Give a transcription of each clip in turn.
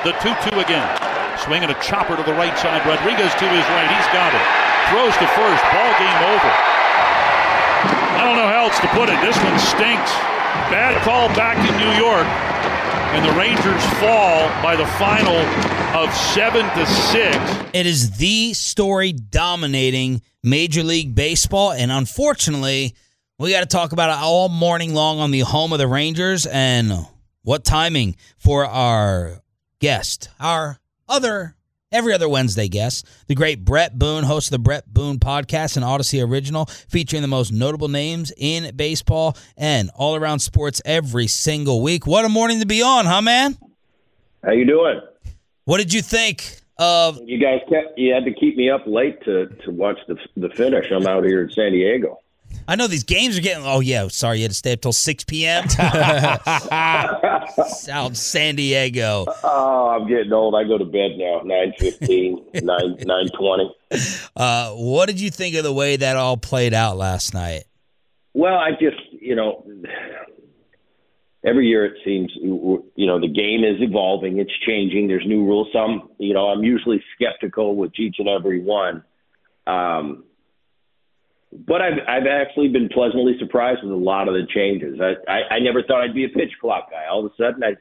The 2 2 again. Swinging a chopper to the right side. Rodriguez to his right. He's got it. Throws to first. Ball game over. I don't know how else to put it. This one stinks. Bad call back in New York. And the Rangers fall by the final of 7 to 6. It is the story dominating Major League Baseball. And unfortunately, we got to talk about it all morning long on the home of the Rangers. And what timing for our guest, our other every other Wednesday guest, the great Bret Boone, host of the Bret Boone podcast and Audacy original, featuring the most notable names in baseball and all around sports every single week. What a morning to be on, huh, man? How you doing? What did you think of? You guys kept you had to keep me up late to to watch the the finish. I'm out here in San Diego. I know these games are getting. Oh yeah, sorry, you had to stay up till six p.m. South San Diego. Oh, I'm getting old. I go to bed now. 9.15, 9, 9.20. Uh, what did you think of the way that all played out last night? Well, I just you know, every year it seems you know the game is evolving. It's changing. There's new rules. Some you know I'm usually skeptical with each and every one. Um, but I've I've actually been pleasantly surprised with a lot of the changes. I, I I never thought I'd be a pitch clock guy. All of a sudden, I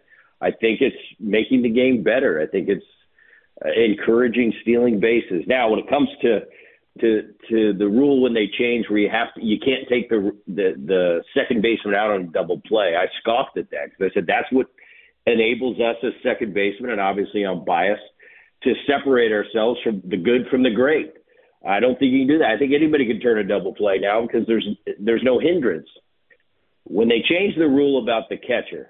I think it's making the game better. I think it's uh, encouraging stealing bases. Now, when it comes to to to the rule when they change where you have to you can't take the the the second baseman out on double play. I scoffed at that because I said that's what enables us as second baseman, and obviously I'm biased to separate ourselves from the good from the great. I don't think you can do that. I think anybody can turn a double play now because there's there's no hindrance. When they changed the rule about the catcher,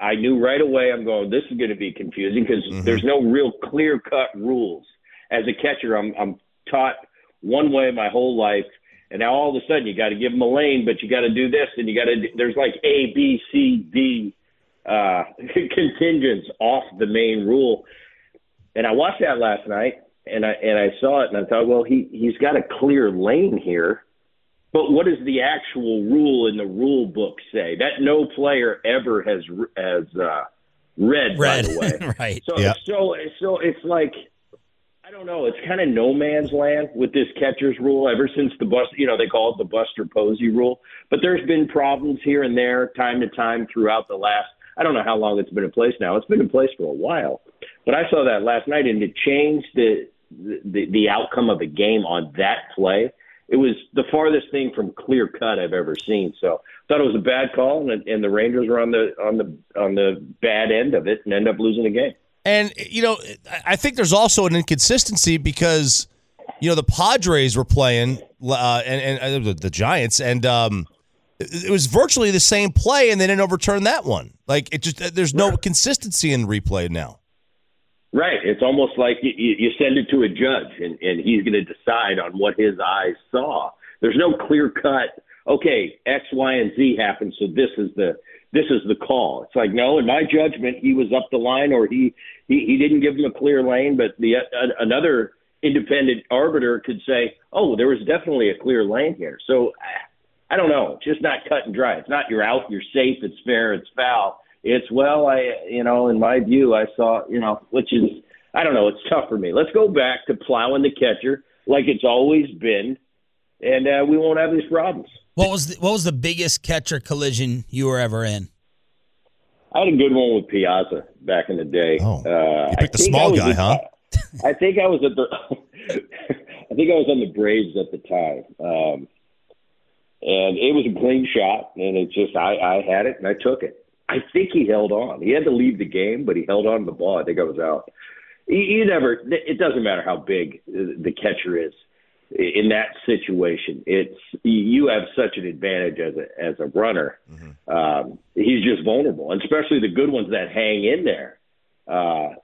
I knew right away I'm going. This is going to be confusing because mm-hmm. there's no real clear cut rules. As a catcher, I'm I'm taught one way my whole life, and now all of a sudden you got to give them a lane, but you got to do this, and you got to. There's like A, B, C, D uh, contingents off the main rule, and I watched that last night and I and I saw it and I thought, well, he he's got a clear lane here, but what does the actual rule in the rule book say? That no player ever has has uh, read, read. by the way. right. So yep. so so it's like I don't know. It's kind of no man's land with this catcher's rule ever since the bust. You know, they call it the Buster Posey rule. But there's been problems here and there, time to time, throughout the last. I don't know how long it's been in place now. It's been in place for a while. But I saw that last night, and to change the the, the outcome of the game on that play. It was the farthest thing from clear cut I've ever seen. So thought it was a bad call, and, and the Rangers were on the on the on the bad end of it and end up losing the game. And you know, I think there's also an inconsistency because you know the Padres were playing uh, and, and uh, the Giants, and um, it was virtually the same play, and they didn't overturn that one. Like it just there's no consistency in replay now. Right. It's almost like you, you send it to a judge, and, and he's going to decide on what his eyes saw. There's no clear cut. Okay, X, Y, and Z happened, so this is the this is the call. It's like no, in my judgment, he was up the line, or he he, he didn't give him a clear lane, but the uh, another independent arbiter could say, oh, there was definitely a clear lane here. So I don't know, just not cut and dry. It's not you're out, you're safe, it's fair, it's foul it's well, I you know, in my view, I saw you know, which is I don't know, it's tough for me. Let's go back to plowing the catcher like it's always been, and uh, we won't have these problems. What was the, what was the biggest catcher collision you were ever in? I had a good one with Piazza back in the day. Oh, uh, you picked the small guy, huh? I think I was at the. I think I was on the Braves at the time, um, and it was a clean shot, and it just I, I had it and I took it. I think he held on. He had to leave the game, but he held on to the ball. I think I was out. You, you never. It doesn't matter how big the catcher is in that situation. It's you have such an advantage as a as a runner. Mm-hmm. Um, he's just vulnerable, and especially the good ones that hang in there. Uh,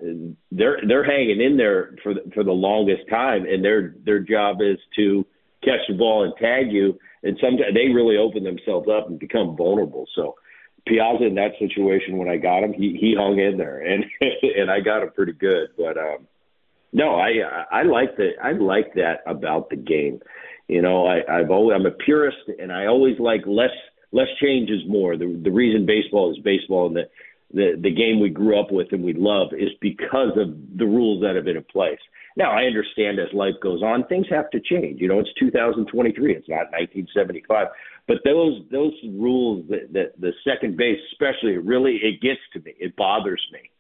they're they're hanging in there for the, for the longest time, and their their job is to catch the ball and tag you. And sometimes they really open themselves up and become vulnerable. So Piazza in that situation when I got him, he he hung in there and and I got him pretty good. But um no, I I like that I like that about the game. You know, I I've always I'm a purist and I always like less less change is more. The the reason baseball is baseball and the the the game we grew up with and we love is because of the rules that have been in place. Now I understand as life goes on, things have to change. You know, it's 2023. It's not 1975. But those those rules that, that the second base, especially, really it gets to me. It bothers me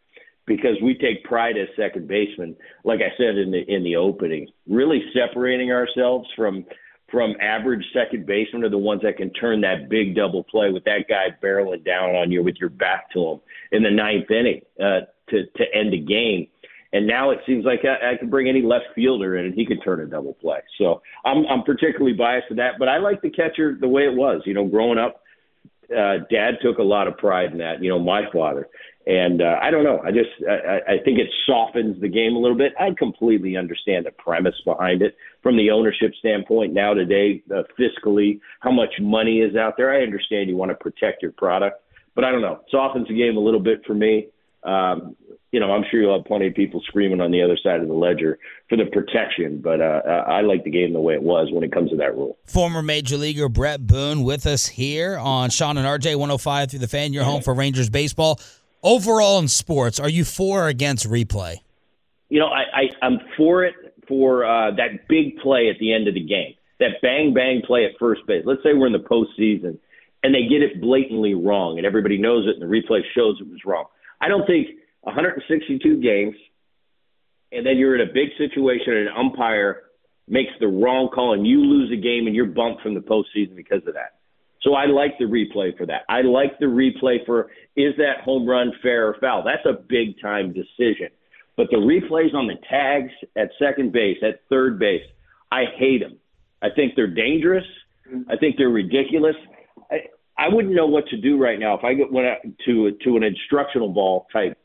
because we take pride as second basemen. Like I said in the in the opening, really separating ourselves from from average second basemen are the ones that can turn that big double play with that guy barreling down on you with your back to him in the ninth inning uh, to to end a game. And now it seems like I, I can bring any left fielder in and he can turn a double play. So I'm I'm particularly biased to that, but I like the catcher the way it was. You know, growing up, uh, Dad took a lot of pride in that. You know, my father, and uh, I don't know. I just I, I think it softens the game a little bit. I completely understand the premise behind it from the ownership standpoint. Now today, uh, fiscally, how much money is out there? I understand you want to protect your product, but I don't know. It softens the game a little bit for me. Um, you know, I'm sure you'll have plenty of people screaming on the other side of the ledger for the protection, but uh, I like the game the way it was when it comes to that rule. Former Major Leaguer Bret Boone with us here on Shan and RJ 105 through the fan. Your home for Rangers baseball overall in sports, are you for or against replay? You know, I, I I'm for it for uh, that big play at the end of the game, that bang bang play at first base. Let's say we're in the postseason and they get it blatantly wrong, and everybody knows it, and the replay shows it was wrong. I don't think 162 games, and then you're in a big situation, and an umpire makes the wrong call, and you lose a game, and you're bumped from the postseason because of that. So I like the replay for that. I like the replay for is that home run fair or foul? That's a big time decision. But the replays on the tags at second base, at third base, I hate them. I think they're dangerous. I think they're ridiculous. I, I wouldn't know what to do right now if I went out to to an instructional ball type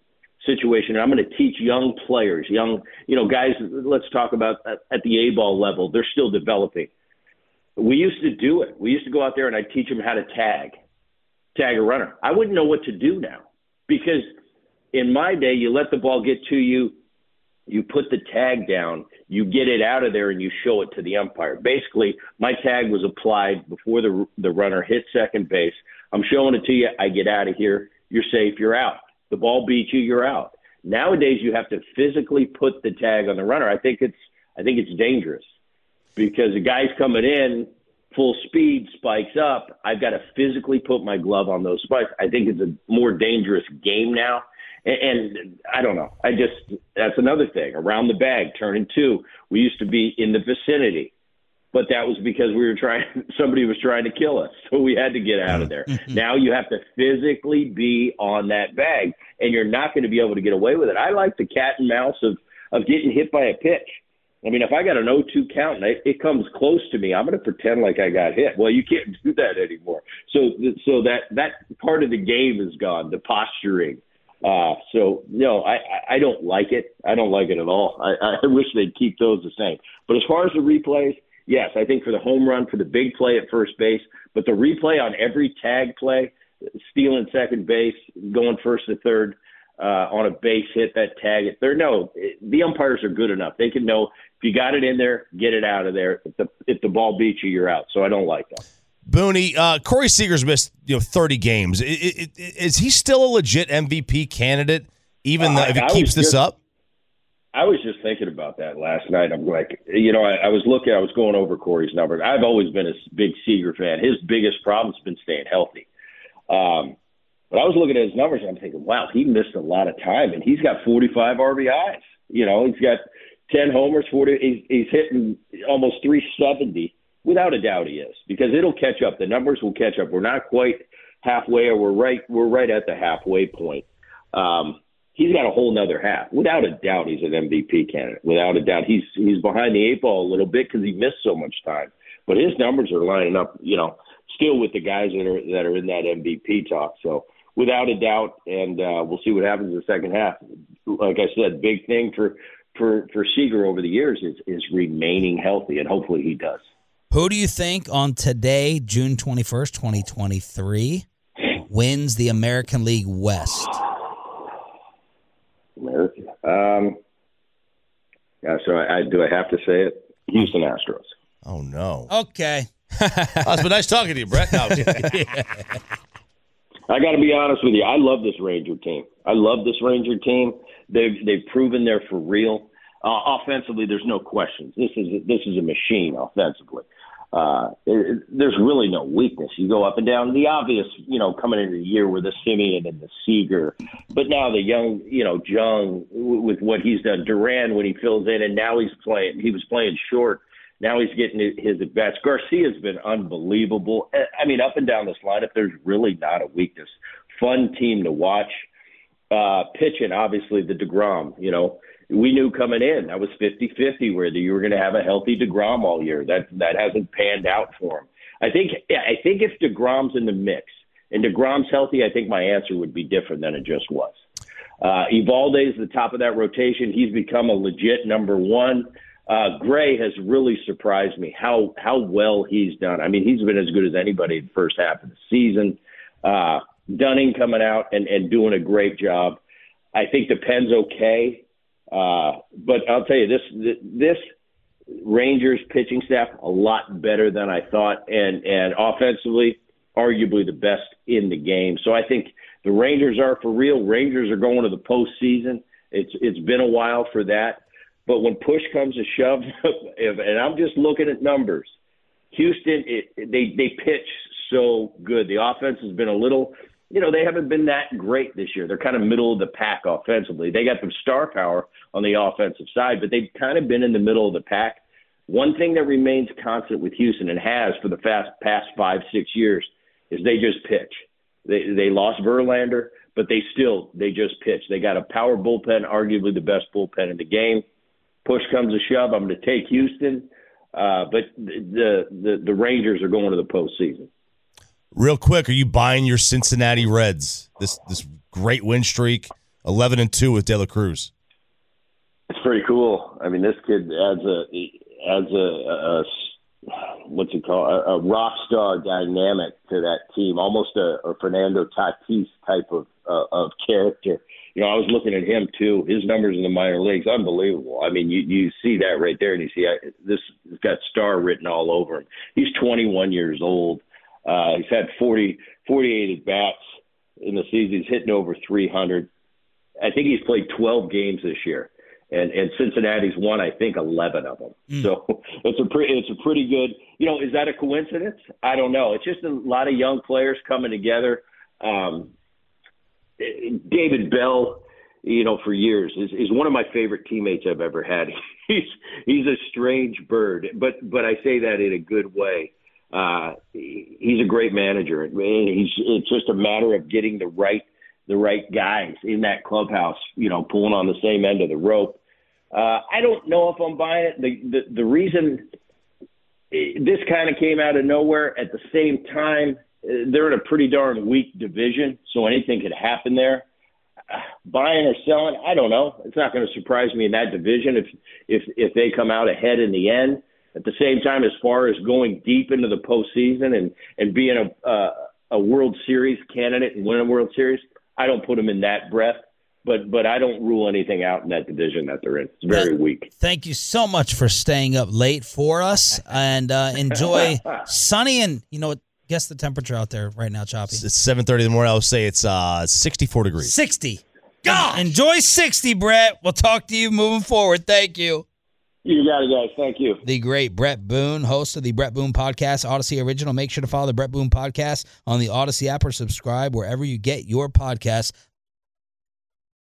situation. And I'm going to teach young players, young you know guys. Let's talk about at the A ball level. They're still developing. We used to do it. We used to go out there and I'd teach them how to tag, tag a runner. I wouldn't know what to do now because in my day, you let the ball get to you, you put the tag down, you get it out of there, and you show it to the umpire. Basically, my tag was applied before the the runner hit second base. I'm showing it to you. I get out of here. You're safe. You're out. The ball beats you. You're out. Nowadays, you have to physically put the tag on the runner. I think it's I think it's dangerous because the guy's coming in full speed, spikes up. I've got to physically put my glove on those spikes. I think it's a more dangerous game now. And, and I don't know. I just that's another thing. Around the bag, turning two. We used to be in the vicinity, but that was because we were trying. Somebody was trying to kill us, so we had to get out of there. Mm-hmm. now you have to physically be on that bag, and you're not going to be able to get away with it. I like the cat and mouse of of getting hit by a pitch. I mean, if I got an 0-2 count and it, it comes close to me, I'm going to pretend like I got hit. Well, you can't do that anymore. So, so that that part of the game is gone. The posturing. Uh, so no, I, I don't like it. I don't like it at all. I, I wish they'd keep those the same. But as far as the replays, yes, I think for the home run, for the big play at first base, but the replay on every tag play, stealing second base, going first to third, uh, on a base hit, that tag it. There, no, the umpires are good enough. They can know if you got it in there, get it out of there. If the if the ball beats you, you're out. So I don't like that. Booney, uh, Corey Seager's missed you know 30 games. Is, is he still a legit MVP candidate, even uh, if he keeps this just, up? I was just thinking about that last night. I'm like, you know, I, I was looking, I was going over Corey's numbers. I've always been a big Seager fan. His biggest problem's been staying healthy. Um, but I was looking at his numbers and I'm thinking, wow, he missed a lot of time, and he's got 45 RBIs. You know, he's got 10 homers, 40. He's, he's hitting almost 370. Without a doubt, he is because it'll catch up. The numbers will catch up. We're not quite halfway, or we're right. We're right at the halfway point. Um, he's got a whole nother half. Without a doubt, he's an MVP candidate. Without a doubt, he's he's behind the eight ball a little bit because he missed so much time. But his numbers are lining up, you know, still with the guys that are that are in that MVP talk. So without a doubt, and uh, we'll see what happens in the second half. Like I said, big thing for for for Seager over the years is is remaining healthy, and hopefully he does. Who do you think on today, June twenty first, twenty twenty three, wins the American League West? American. Um, yeah, so I, I, do I have to say it? Houston Astros. Oh no. Okay. oh, it's been nice talking to you, Bret. No, I got to be honest with you. I love this Ranger team. I love this Ranger team. They've they've proven they're for real. Uh, offensively, there's no questions. This is this is a machine offensively. Uh, it, there's really no weakness. You go up and down. The obvious, you know, coming into the year with the Semien and the Seager, but now the young, you know, Jung with what he's done. Duran when he fills in, and now he's playing. He was playing short. Now he's getting his bats. Garcia's been unbelievable. I mean, up and down this lineup, there's really not a weakness. Fun team to watch. Uh, pitching, obviously, the DeGrom, you know, we knew coming in that was 50-50 whether you were going to have a healthy DeGrom all year. That that hasn't panned out for him. I think I think if DeGrom's in the mix and DeGrom's healthy, I think my answer would be different than it just was. Uh, Eovaldi is the top of that rotation. He's become a legit number one. Uh, Gray has really surprised me how how well he's done. I mean, he's been as good as anybody in the first half of the season. Uh, Dunning coming out and, and doing a great job. I think the Pens okay. Uh, but I'll tell you this: this Rangers pitching staff a lot better than I thought, and and offensively, arguably the best in the game. So I think the Rangers are for real. Rangers are going to the postseason. It's it's been a while for that, but when push comes to shove, and I'm just looking at numbers, Houston it, they they pitch so good. The offense has been a little you know, they haven't been that great this year. They're kind of middle of the pack offensively. They got some star power on the offensive side, but they've kind of been in the middle of the pack. One thing that remains constant with Houston and has for the fast, past five, six years is they just pitch. They they lost Verlander, but they still they just pitch. They got a power bullpen, arguably the best bullpen in the game. Push comes to shove, I'm going to take Houston, uh, but the, the the Rangers are going to the postseason. Real quick, are you buying your Cincinnati Reds? This this great win streak, eleven and two with De La Cruz. It's pretty cool. I mean, this kid adds a adds a, a what's it called a, a rock star dynamic to that team, almost a, a Fernando Tatis type of uh, of character. You know, I was looking at him too. His numbers in the minor leagues, unbelievable. I mean, you you see that right there, and you see I, this has got star written all over him. He's 21 years old. Uh, he's had 40, 48 at bats in the season. He's hitting over 300. I think he's played 12 games this year, and and Cincinnati's won I think 11 of them. Mm. So it's a pretty it's a pretty good. You know, is that a coincidence? I don't know. It's just a lot of young players coming together. Um, David Bell, you know, for years is, is one of my favorite teammates I've ever had. he's he's a strange bird, but but I say that in a good way uh, he's a great manager. He's it's just a matter of getting the right the right guys in that clubhouse. You know, pulling on the same end of the rope. Uh, I don't know if I'm buying it. The the, the reason this kind of came out of nowhere at the same time, they're in a pretty darn weak division, so anything could happen there. buying or selling, I don't know. It's not going to surprise me in that division if if if they come out ahead in the end. At the same time, as far as going deep into the postseason and and being a uh, a World Series candidate and winning a World Series, I don't put them in that breath. But but I don't rule anything out in that division that they're in. It's very weak. Thank you so much for staying up late for us and uh, enjoy sunny and you know what. Guess the temperature out there right now, Choppy. It's seven thirty in the morning. I would say it's uh, sixty four degrees. Sixty. God, enjoy sixty, Bret. We'll talk to you moving forward. Thank you. You got it, guys. Thank you. The great Bret Boone, host of the Bret Boone Podcast, Audacy Original. Make sure to follow the Bret Boone Podcast on the Audacy app or subscribe wherever you get your podcasts.